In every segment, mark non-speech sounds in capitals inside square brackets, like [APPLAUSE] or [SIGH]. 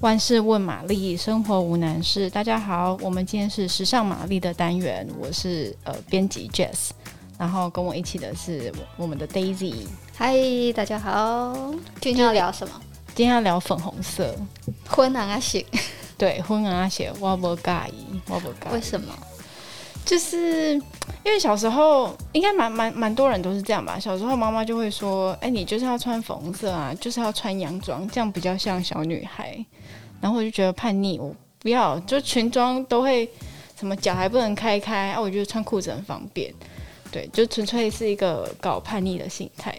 万事问玛丽，生活无难事。大家好，我们今天是时尚玛丽的单元，我是呃编辑 Jess，然后跟我一起的是我们的 Daisy。嗨，大家好，今天要聊什么？今天要聊粉红色，婚啊血，[LAUGHS] 对，婚啊血，我不介意，我不介意。为什么？就是因为小时候应该蛮蛮蛮多人都是这样吧。小时候妈妈就会说：“哎、你就是要穿粉红色啊，就是要穿洋装，这样比较像小女孩。”然后我就觉得叛逆，我不要，就裙装都会什么脚还不能开开啊，我觉得穿裤子很方便。对，就纯粹是一个搞叛逆的心态。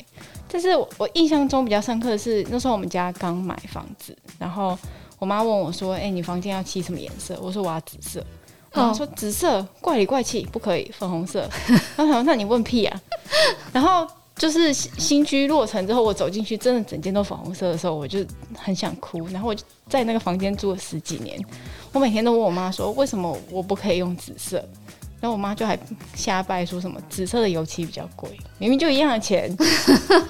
但是我，我印象中比较深刻的是那时候我们家刚买房子，然后我妈问我说：“哎、你房间要漆什么颜色？”我说：“我要紫色。”然后说紫色怪里怪气，不可以粉红色。[LAUGHS] 然后那你问屁啊？[LAUGHS] 然后就是新居落成之后，我走进去，真的整间都粉红色的时候，我就很想哭。然后我就在那个房间住了十几年，我每天都问我妈说，为什么我不可以用紫色？然后我妈就还瞎掰说什么紫色的油漆比较贵，明明就一样的钱。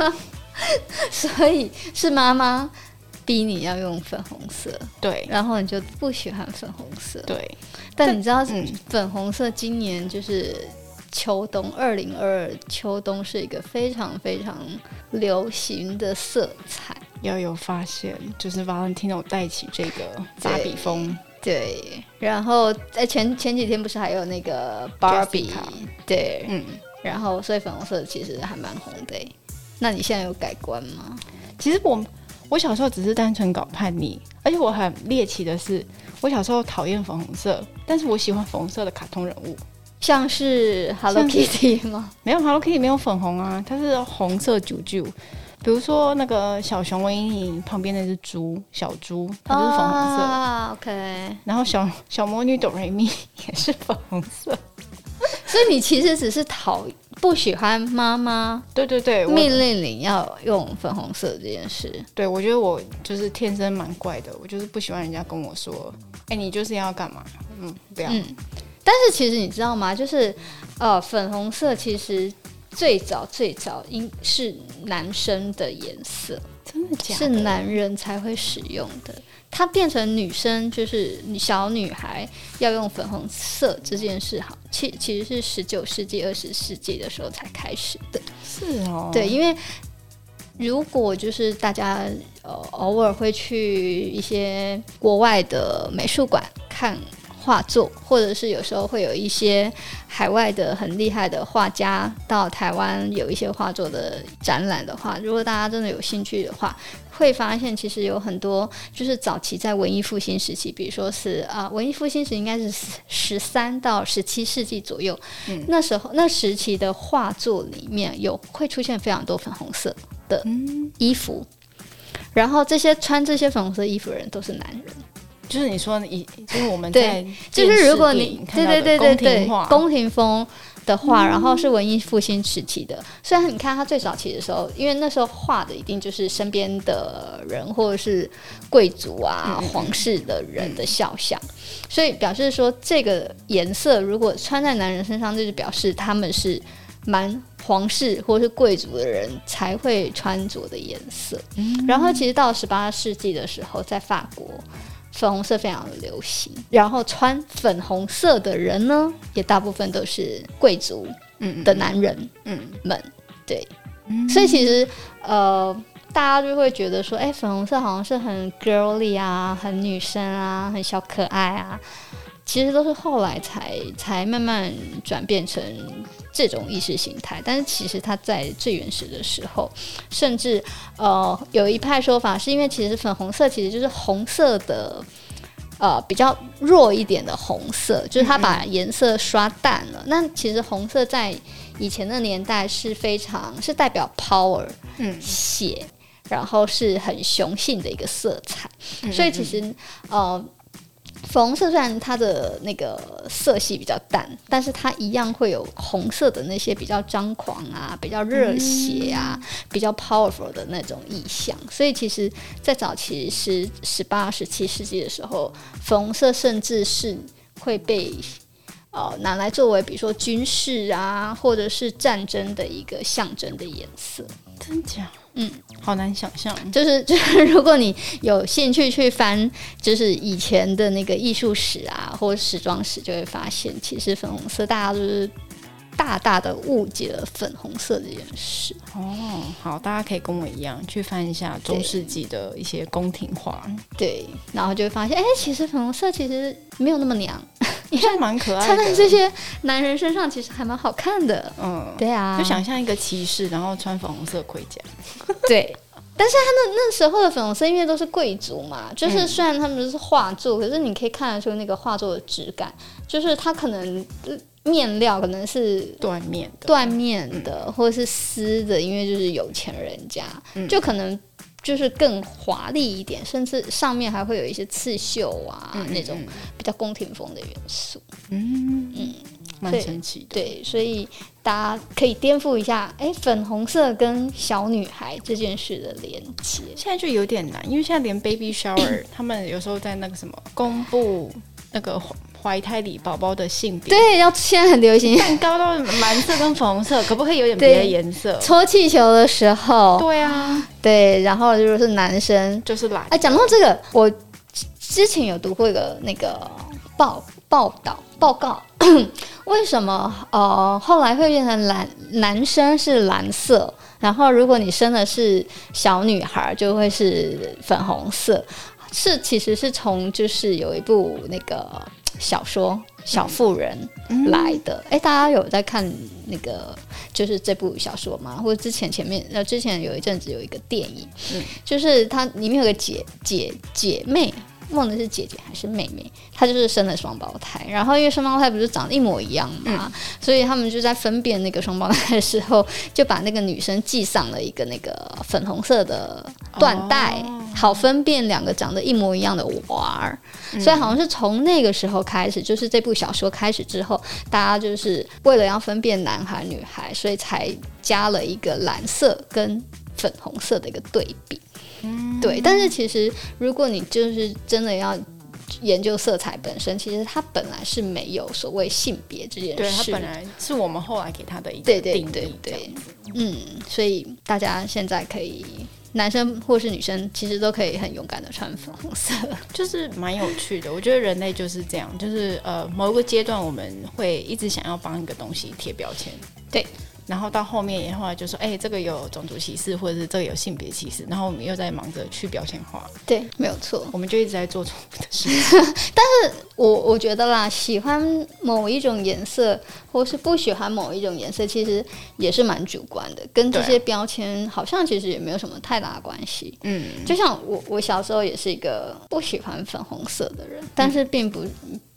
[LAUGHS] 所以是妈妈。逼你要用粉红色，对，然后你就不喜欢粉红色，对。但你知道，粉红色今年就是秋冬，二零二二秋冬是一个非常非常流行的色彩。要有发现，就是 Valentino 带起这个芭比风，对。然后在前前几天不是还有那个 Barbie，对，嗯。然后所以粉红色其实还蛮红的。那你现在有改观吗？其实我。我小时候只是单纯搞叛逆，而且我很猎奇的是，我小时候讨厌粉红色，但是我喜欢粉红色的卡通人物，像是 Hello Kitty 吗？[LAUGHS] 没有 Hello Kitty 没有粉红啊，它是红色啾啾。比如说那个小熊维尼旁边那只猪小猪，它就是粉红色。啊，OK。然后小小魔女哆瑞咪 [LAUGHS] 也是粉红色。所以你其实只是讨不喜欢妈妈，对对对，命令你要用粉红色这件事。对，我觉得我就是天生蛮怪的，我就是不喜欢人家跟我说，哎、欸，你就是要干嘛？嗯，不要。嗯，但是其实你知道吗？就是呃，粉红色其实最早最早应是男生的颜色，真的假的？是男人才会使用的。它变成女生，就是小女孩要用粉红色这件事，好，其其实是十九世纪、二十世纪的时候才开始的。是哦，对，因为如果就是大家呃偶尔会去一些国外的美术馆看。画作，或者是有时候会有一些海外的很厉害的画家到台湾有一些画作的展览的话，如果大家真的有兴趣的话，会发现其实有很多就是早期在文艺复兴时期，比如说是啊，文艺复兴时应该是十三到十七世纪左右，那时候那时期的画作里面有会出现非常多粉红色的衣服，然后这些穿这些粉红色衣服的人都是男人。就是你说，以就是我们在对，就是如果你对对对对对宫廷风的画，然后是文艺复兴时期的。虽然你看他最早期的时候，因为那时候画的一定就是身边的人或者是贵族啊、皇室的人的肖像，所以表示说这个颜色如果穿在男人身上，就是表示他们是蛮皇室或者是贵族的人才会穿着的颜色。然后其实到十八世纪的时候，在法国。粉红色非常的流行，然后穿粉红色的人呢，也大部分都是贵族的男人，嗯。们，对，嗯、所以其实呃，大家就会觉得说，哎，粉红色好像是很 girly 啊，很女生啊，很小可爱啊。其实都是后来才才慢慢转变成这种意识形态，但是其实它在最原始的时候，甚至呃有一派说法是因为其实粉红色其实就是红色的呃比较弱一点的红色，就是它把颜色刷淡了。嗯嗯。那其实红色在以前的年代是非常是代表 power，嗯，血，然后是很雄性的一个色彩。所以其实呃。粉红色虽然它的那个色系比较淡，但是它一样会有红色的那些比较张狂啊、比较热血啊、嗯、比较 powerful 的那种意象。所以其实，在早期十十八、十七世纪的时候，粉红色甚至是会被呃拿来作为比如说军事啊，或者是战争的一个象征的颜色。真假？嗯，好难想象，就是 [LAUGHS] 就是，如果你有兴趣去翻，就是以前的那个艺术史啊，或者时装史，就会发现，其实粉红色大家都是大大的误解了粉红色这件事。哦，好，大家可以跟我一样去翻一下中世纪的一些宫廷画，对，然后就会发现，哎，其实粉红色其实没有那么娘，也是蛮可爱的，穿在这些男人身上其实还蛮好看的。嗯，对啊，就想象一个骑士，然后穿粉红色盔甲。[LAUGHS] 对，但是他那那时候的粉红色，因为都是贵族嘛，就是虽然他们是画作，可是你可以看得出那个画作的质感，就是他可能面料可能是缎面的、缎面的，或者是丝的，因为就是有钱人家，就可能就是更华丽一点，甚至上面还会有一些刺绣啊，那种比较宫廷风的元素。嗯嗯。蛮神奇的，对，所以大家可以颠覆一下，哎，粉红色跟小女孩这件事的连接。现在就有点难，因为现在连 baby shower，他们有时候在那个什么公布那个怀胎里宝宝的性别，对，要现在很流行蛋糕都蓝色跟粉红色，可不可以有点别的颜色？搓气球的时候，对啊，对，然后如果是男生就是蓝。哎，讲到这个，我之前有读过一个那个报报道报告。[CLEARS THROAT] 为什么呃后来会变成蓝？男生是蓝色，然后如果你生的是小女孩，就会是粉红色。是其实是从就是有一部那个小说《小妇人》来的。哎、嗯，大家有在看那个就是这部小说吗？或者之前前面呃之前有一阵子有一个电影，嗯，就是它里面有个姐姐姐妹。忘了是姐姐还是妹妹，她就是生了双胞胎，然后因为双胞胎不是长得一模一样嘛，嗯、所以他们就在分辨那个双胞胎的时候，就把那个女生系上了一个那个粉红色的缎带，哦、好分辨两个长得一模一样的娃儿。所以好像是从那个时候开始，就是这部小说开始之后，大家就是为了要分辨男孩女孩，所以才加了一个蓝色跟粉红色的一个对比。嗯，对，但是其实如果你就是真的要研究色彩本身，其实它本来是没有所谓性别这件事，对，它本来是我们后来给它的一个定义，对对。对对，嗯，所以大家现在可以，男生或是女生，其实都可以很勇敢的穿粉红色，[LAUGHS] 就是蛮有趣的。我觉得人类就是这样，就是呃，某一个阶段我们会一直想要帮一个东西贴标签，对。然后到后面，以后来就说，哎、欸，这个有种族歧视，或者是这个有性别歧视，然后我们又在忙着去标签化。对，没有错，我们就一直在做错误的事情。[LAUGHS] 但是我我觉得啦，喜欢某一种颜色，或是不喜欢某一种颜色，其实也是蛮主观的，跟这些标签好像其实也没有什么太大的关系。嗯，就像我，我小时候也是一个不喜欢粉红色的人，但是并不。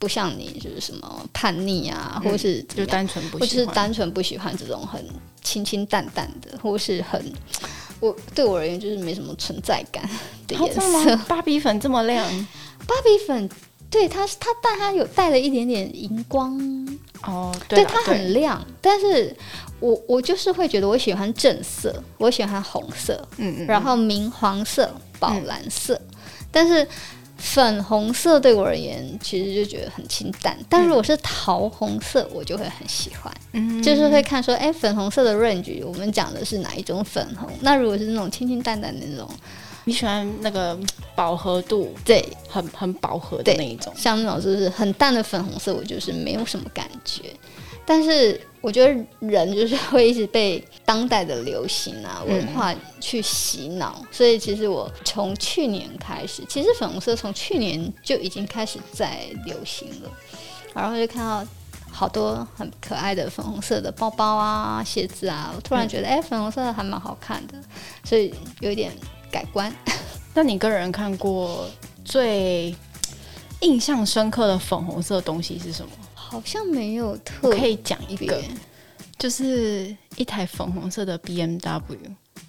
不像你，就是什么叛逆啊，或是就单纯不喜欢，或是单纯不喜欢这种很清清淡淡的，或是很我对我而言就是没什么存在感的颜色。[LAUGHS] 芭比粉这么亮，芭比粉对它它，但它有带了一点点荧光哦，对，它很亮，但是我我就是会觉得我喜欢正色，我喜欢红色，嗯嗯，然后明黄色、宝蓝色，嗯、但是。粉红色对我而言，其实就觉得很清淡。但如果是桃红色，我就会很喜欢。嗯，就是会看说，哎，粉红色的 range，我们讲的是哪一种粉红？那如果是那种清清淡淡的那种，你喜欢那个饱和度？对，很很饱和的那一种。像那种就是很淡的粉红色，我就是没有什么感觉。但是我觉得人就是会一直被当代的流行啊文化去洗脑，嗯、所以其实我从去年开始，其实粉红色从去年就已经开始在流行了，然后就看到好多很可爱的粉红色的包包啊、鞋子啊，我突然觉得哎、嗯欸，粉红色还蛮好看的，所以有一点改观。[LAUGHS] 那你个人看过最印象深刻的粉红色的东西是什么？好像没有特别，可以讲一个，就是一台粉红色的 BMW。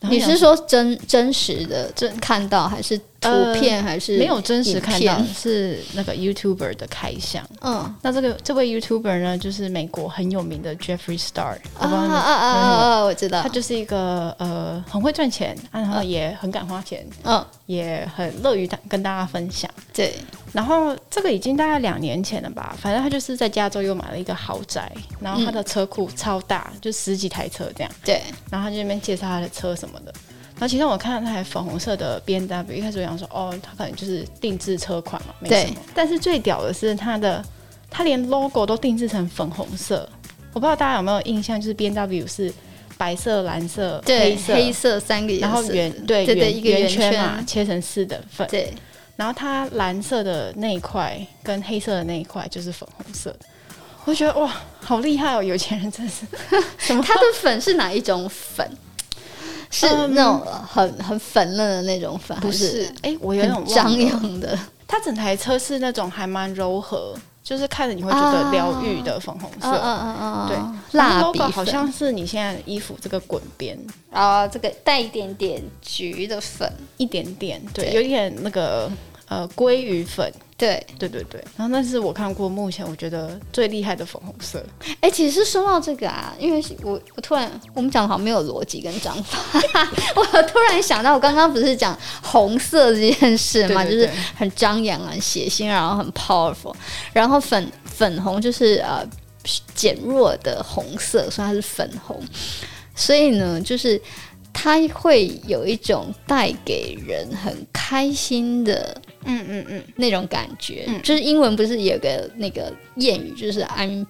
你是说真真实的真看到还是？图片还是没有真实看到，是那个 YouTuber 的开箱。嗯，那这个这位 YouTuber 呢，就是美国很有名的 Jeffrey Star。啊啊啊啊！我知道，他就是一个呃很会赚钱，然后也很敢花钱，嗯，也很乐于跟大家分享。对，然后这个已经大概两年前了吧，反正他就是在加州又买了一个豪宅，然后他的车库超大，就十几台车这样。对，然后他就那边介绍他的车什么的。然后其中我看到那台粉红色的 B N W，一开始我想说，哦，它可能就是定制车款嘛，没什么。但是最屌的是它的，它连 logo 都定制成粉红色。我不知道大家有没有印象，就是 B N W 是白色、蓝色、黑色、黑色三个颜色，然后圆对圆圆圈嘛，切成四等份。对。然后它蓝色的那一块跟黑色的那一块就是粉红色的。我觉得哇，好厉害哦！有钱人真是 [LAUGHS] 什么？它的粉是哪一种粉？是那种很很粉嫩的那种粉，不是？哎、欸，我有种张扬的。它整台车是那种还蛮柔和，就是看着你会觉得疗愈的粉红色。嗯嗯嗯对，蜡笔好像是你现在衣服这个滚边啊，这个带一点点橘的粉，一点点，对，对有点那个呃鲑鱼粉。对对对对，然后那是我看过目前我觉得最厉害的粉红色。哎，其实说到这个啊，因为我我突然我们讲的好像没有逻辑跟章法，[LAUGHS] 我突然想到我刚刚不是讲红色这件事嘛，就是很张扬啊、血腥，然后很 powerful，然后粉粉红就是呃减弱的红色，所以它是粉红，所以呢就是。它会有一种带给人很开心的，嗯嗯嗯，那种感觉。嗯，就是英文不是有个那个谚语，就是 I'm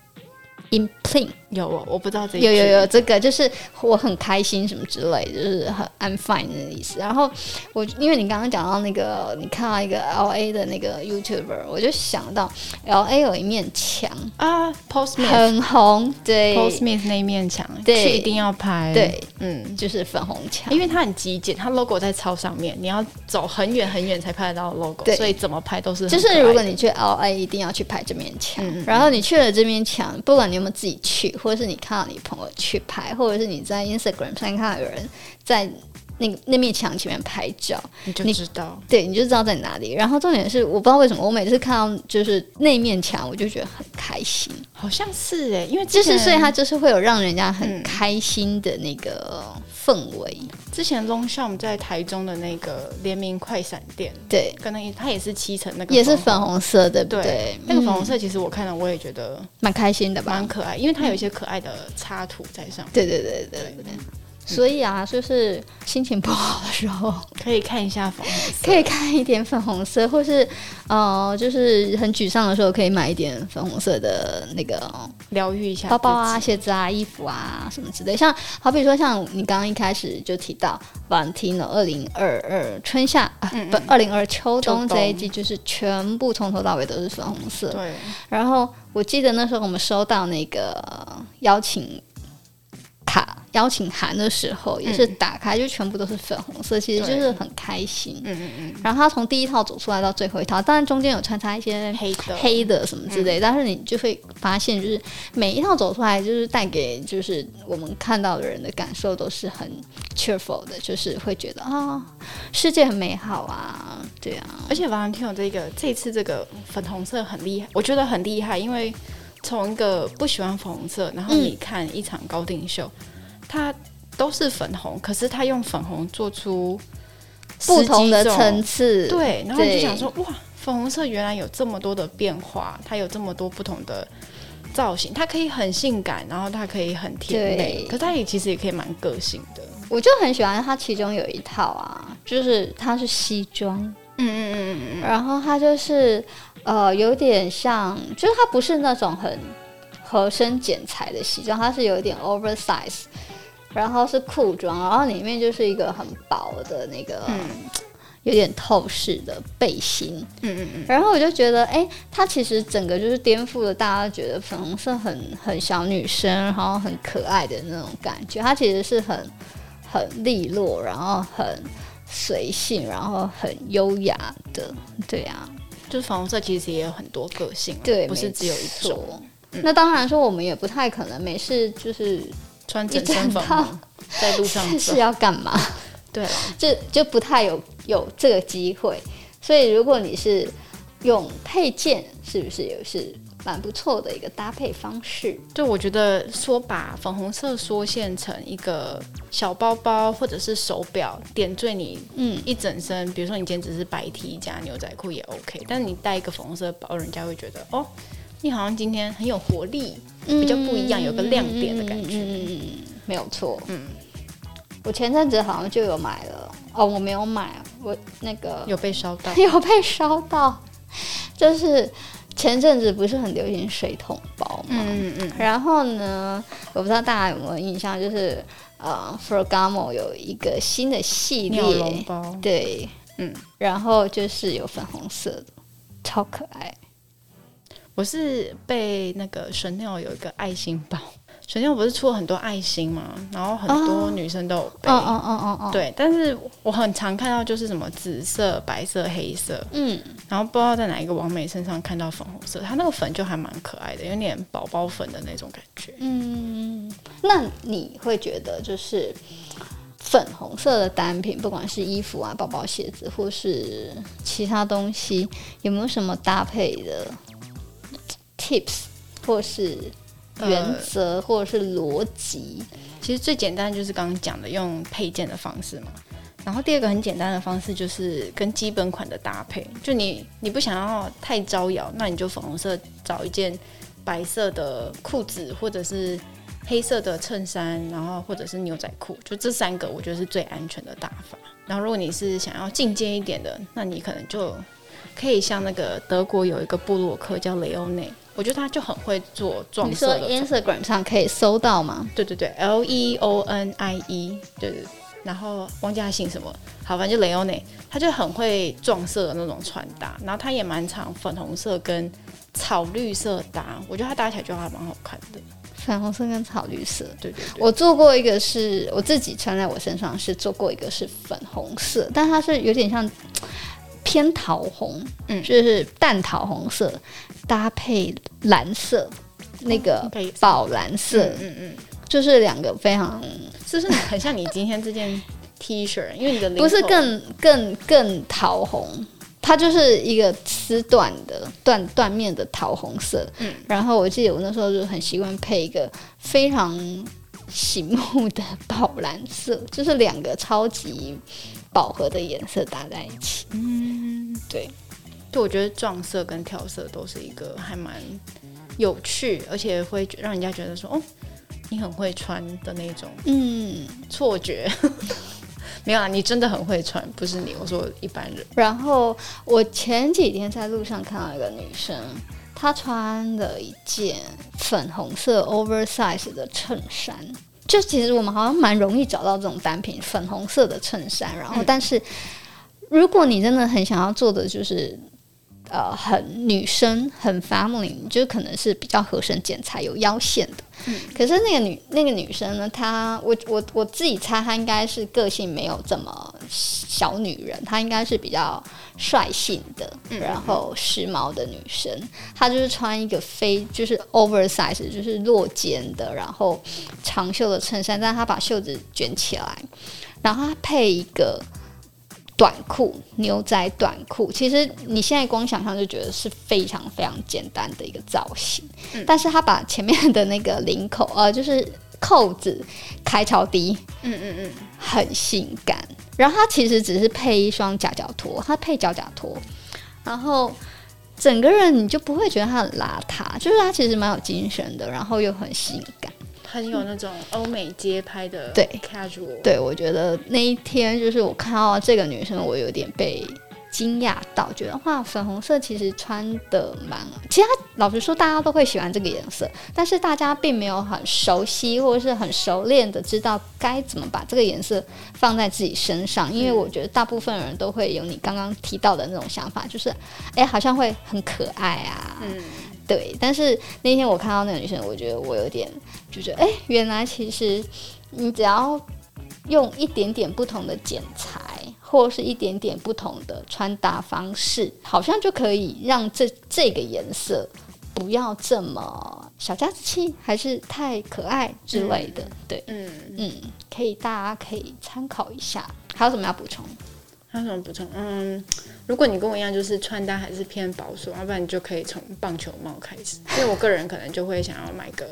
in pain。有哦，我不知道这有有有这个，就是我很开心什么之类，就是很 I'm fine 的意思。然后我因为你刚刚讲到那个，你看到一个 LA 的那个 YouTuber，我就想到 LA 有一面墙啊，Post Smith 很红，对，Post Smith 那一面墙，对，一定要拍，对，嗯，就是粉红墙，因为它很极简，它 logo 在超上面，你要走很远很远才拍得到 logo，对，所以怎么拍都是。就是如果你去 LA，一定要去拍这面墙，嗯，然后你去了这面墙，不管你有没有自己去。或者是你看到你朋友去拍，或者是你在 Instagram 上看到有人在那个那面墙前面拍照，你就知道，对，你就知道在哪里。然后重点是，我不知道为什么，我每次看到就是那面墙，我就觉得很开心。好像是哎，因为就是所以它就是会有让人家很开心的那个氛围。嗯、之前 Long s h o m 在台中的那个联名快闪店，对，可能它也是七层那个，也是粉红色的，对，对，那个粉红色其实我看了我也觉得蛮开心的吧，蛮可爱，因为它有一些可爱的插图在上面。对对对对对，对。对所以啊，就是心情不好的时候，[LAUGHS] 可以看一下粉红色，可以看一点粉红色，或是呃，就是很沮丧的时候，可以买一点粉红色的那个疗愈一下包包啊、鞋子啊、衣服啊什么之类。像好比说，像你刚刚一开始就提到 Valentino 二零二二春夏啊，不，二零二秋冬这一季，就是全部从头到尾都是粉红色。对。然后我记得那时候我们收到那个邀请。卡邀请函的时候也是打开就全部都是粉红色，其实就是很开心。嗯嗯嗯。然后他从第一套走出来到最后一套，当然中间有穿插一些黑的黑的什么之类，但是你就会发现，就是每一套走出来，就是带给就是我们看到的人的感受都是很 cheerful 的，就是会觉得啊，世界很美好啊，对啊。而且 Valentino 这个这次这个粉红色很厉害，我觉得很厉害，因为。从一个不喜欢粉红色，然后你看一场高定秀，嗯、它都是粉红，可是它用粉红做出不同的层次，对，然后你就想说，哇，粉红色原来有这么多的变化，它有这么多不同的造型，它可以很性感，然后它可以很甜美，可它也其实也可以蛮个性的。我就很喜欢它，其中有一套啊，就是它是西装，嗯嗯嗯嗯，然后它就是。呃，有点像，就是它不是那种很合身剪裁的西装，它是有点 oversize，然后是裤装，然后里面就是一个很薄的那个，嗯、有点透视的背心。嗯嗯嗯。然后我就觉得，哎、欸，它其实整个就是颠覆了大家觉得粉红色很很小女生，然后很可爱的那种感觉。它其实是很很利落，然后很随性，然后很优雅的。对啊。就是粉红色其实也有很多个性，对，不是只有一种。嗯、那当然说，我们也不太可能每次就是穿整身粉红在路上，[LAUGHS] 是要干嘛？对，就就不太有有这个机会。所以如果你是用配件，是不是也是？蛮不错的一个搭配方式，就我觉得说把粉红色缩线成一个小包包或者是手表，点缀你嗯一整身，嗯、比如说你今天只是白 T 加牛仔裤也 OK，但是你带一个粉红色包，人家会觉得哦，你好像今天很有活力，嗯、比较不一样，有个亮点的感觉，嗯，没有错，嗯。我前阵子好像就有买了。哦，我没有买，我那个有被烧到，[LAUGHS] 有被烧到，就是前阵子不是很流行水桶包嘛，嗯嗯，然后呢，我不知道大家有没有印象，就是呃，Ferragamo 有一个新的系列。包，对，嗯，然后就是有粉红色的，超可爱。我是被那个 Chanel 有一个爱心包。首先，我不是出了很多爱心嘛，然后很多女生都有背，哦哦哦哦对。但是我很常看到就是什么紫色、白色、黑色，嗯，然后不知道在哪一个网美身上看到粉红色，它那个粉就还蛮可爱的，有点宝宝粉的那种感觉。嗯，那你会觉得就是粉红色的单品，不管是衣服啊、包包、鞋子，或是其他东西，有没有什么搭配的 tips，或是？原则或者是逻辑，其实最简单就是刚刚讲的用配件的方式嘛。然后第二个很简单的方式就是跟基本款的搭配，就你你不想要太招摇，那你就粉红色找一件白色的裤子，或者是黑色的衬衫，然后或者是牛仔裤，就这三个我觉得是最安全的搭法。然后如果你是想要进阶一点的，那你可能就可以像那个德国有一个布洛克叫雷欧内。我觉得他就很会做撞色的。你说 Instagram 上可以搜到吗？对对对，L E O N I E，对对。然后忘记他姓什么，好，反正就雷欧内，他就很会撞色的那种穿搭。然后他也蛮常粉红色跟草绿色搭，我觉得他搭起来就还蛮好看的。粉红色跟草绿色，对对对。我做过一个是我自己穿在我身上，是做过一个是粉红色，但它是有点像。偏桃红，嗯，就是淡桃红色搭配蓝色，那个宝蓝色，嗯嗯，嗯，就是两个非常，是不是很像你今天这件 T 恤？因为你的不是更更更桃红，它就是一个丝缎的缎缎面的桃红色，嗯，然后我记得我那时候就很习惯配一个非常醒目的宝蓝色，就是两个超级。饱和的颜色搭在一起，嗯，对，就我觉得撞色跟跳色都是一个还蛮有趣，而且会让人家觉得说，哦，你很会穿的那种，嗯，错觉。[LAUGHS] 没有啊，你真的很会穿，不是你，我说一般人。然后我前几天在路上看到一个女生，她穿了一件粉红色 oversize 的衬衫。就其实我们好像蛮容易找到这种单品，粉红色的衬衫。然后，但是如果你真的很想要做的就是呃很女生很 family，就可能是比较合身剪裁有腰线的。嗯。可是那个女那个女生呢，她我我我自己猜她应该是个性没有这么小女人，她应该是比较率性的，然后时髦的女生。她就是穿一个非就是 oversize，就是落肩的，然后长袖的衬衫，但是她把袖子卷起来，然后她配一个短裤，牛仔短裤。其实你现在光想象就觉得是非常非常简单的一个造型，但是他把前面的那个领口呃，[LAUGHS] 就是扣子开超低，嗯嗯嗯，很性感。然后他其实只是配一双夹脚拖，他配脚夹拖，然后整个人你就不会觉得他很邋遢，就是他其实蛮有精神的，然后又很性感，很有那种欧美街拍的对 casual。对，我觉得那一天就是我看到这个女生，我有点被。惊讶到，觉得哇，粉红色其实穿的蛮……其实老实说，大家都会喜欢这个颜色，但是大家并没有很熟悉或者是很熟练的知道该怎么把这个颜色放在自己身上。因为我觉得大部分人都会有你刚刚提到的那种想法，就是哎，好像会很可爱啊，嗯，对。但是那天我看到那个女生，我觉得我有点就觉得，哎，原来其实你只要用一点点不同的剪裁。或是一点点不同的穿搭方式，好像就可以让这这个颜色不要这么小家子气，还是太可爱之类的。对，嗯嗯，可以，大家可以参考一下。还有什么要补充？还有什么补充？嗯，如果你跟我一样，就是穿搭还是偏保守，要不然你就可以从棒球帽开始。因为我个人可能就会想要买个，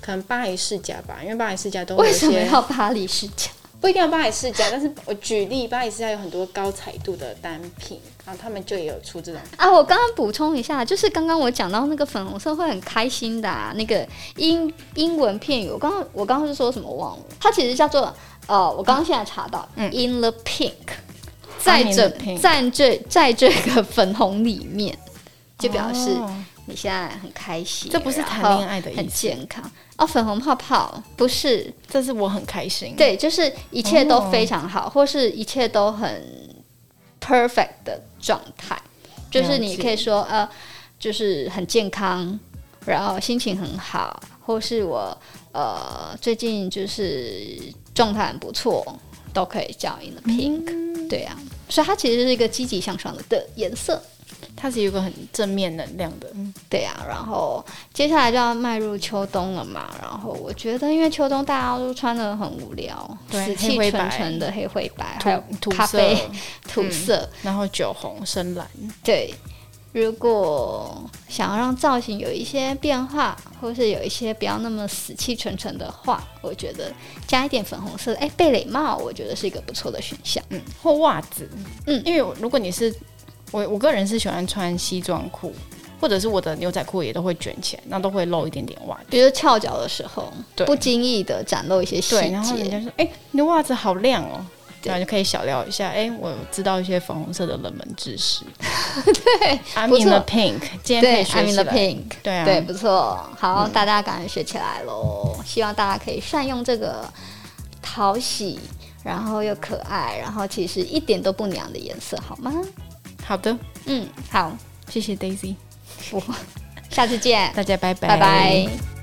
可能巴黎世家吧，因为巴黎世家都有为什么要巴黎世家？不一定要巴黎世家，但是我举例，巴黎世家有很多高彩度的单品，然后他们就也有出这种啊。我刚刚补充一下，就是刚刚我讲到那个粉红色会很开心的、啊、那个英英文片语，我刚刚我刚刚是说什么忘了？它其实叫做呃，我刚刚现在查到、嗯、，in the pink，在这在这在这个粉红里面，就表示你现在很开心。这不是谈恋爱的意思，很健康哦。粉红泡泡不是，这是我很开心。对，就是一切都非常好，哦、或是一切都很 perfect 的状态。就是你可以说呃，就是很健康，然后心情很好，或是我呃最近就是状态很不错，都可以叫 in the pink。嗯、对啊，所以它其实是一个积极向上的的颜色，它是一个很正面能量的。对啊，然后接下来就要迈入秋冬了嘛，然后我觉得因为秋冬大家都穿的很无聊，对死气沉沉的黑灰白，还有咖啡土色，[LAUGHS] 土色、嗯，然后酒红深蓝，对。如果想要让造型有一些变化，或是有一些不要那么死气沉沉的话，我觉得加一点粉红色，哎，贝雷帽，我觉得是一个不错的选项。嗯，或袜子，嗯，因为如果你是我，我个人是喜欢穿西装裤，或者是我的牛仔裤也都会卷起来，那都会露一点点袜子，比如翘脚的时候，对不经意的展露一些细节。然后人家说，哎，你的袜子好亮哦。对，就可以小聊一下。哎，我知道一些粉红色的冷门知识。[LAUGHS] 对，I'm in the pink，今天可以学起来。I'm in the pink，对啊，对，不错。好，嗯、大家赶快学起来喽！希望大家可以善用这个讨喜，然后又可爱，然后其实一点都不娘的颜色，好吗？好的，嗯，好，谢谢 Daisy，我下次见，大家拜拜，拜拜。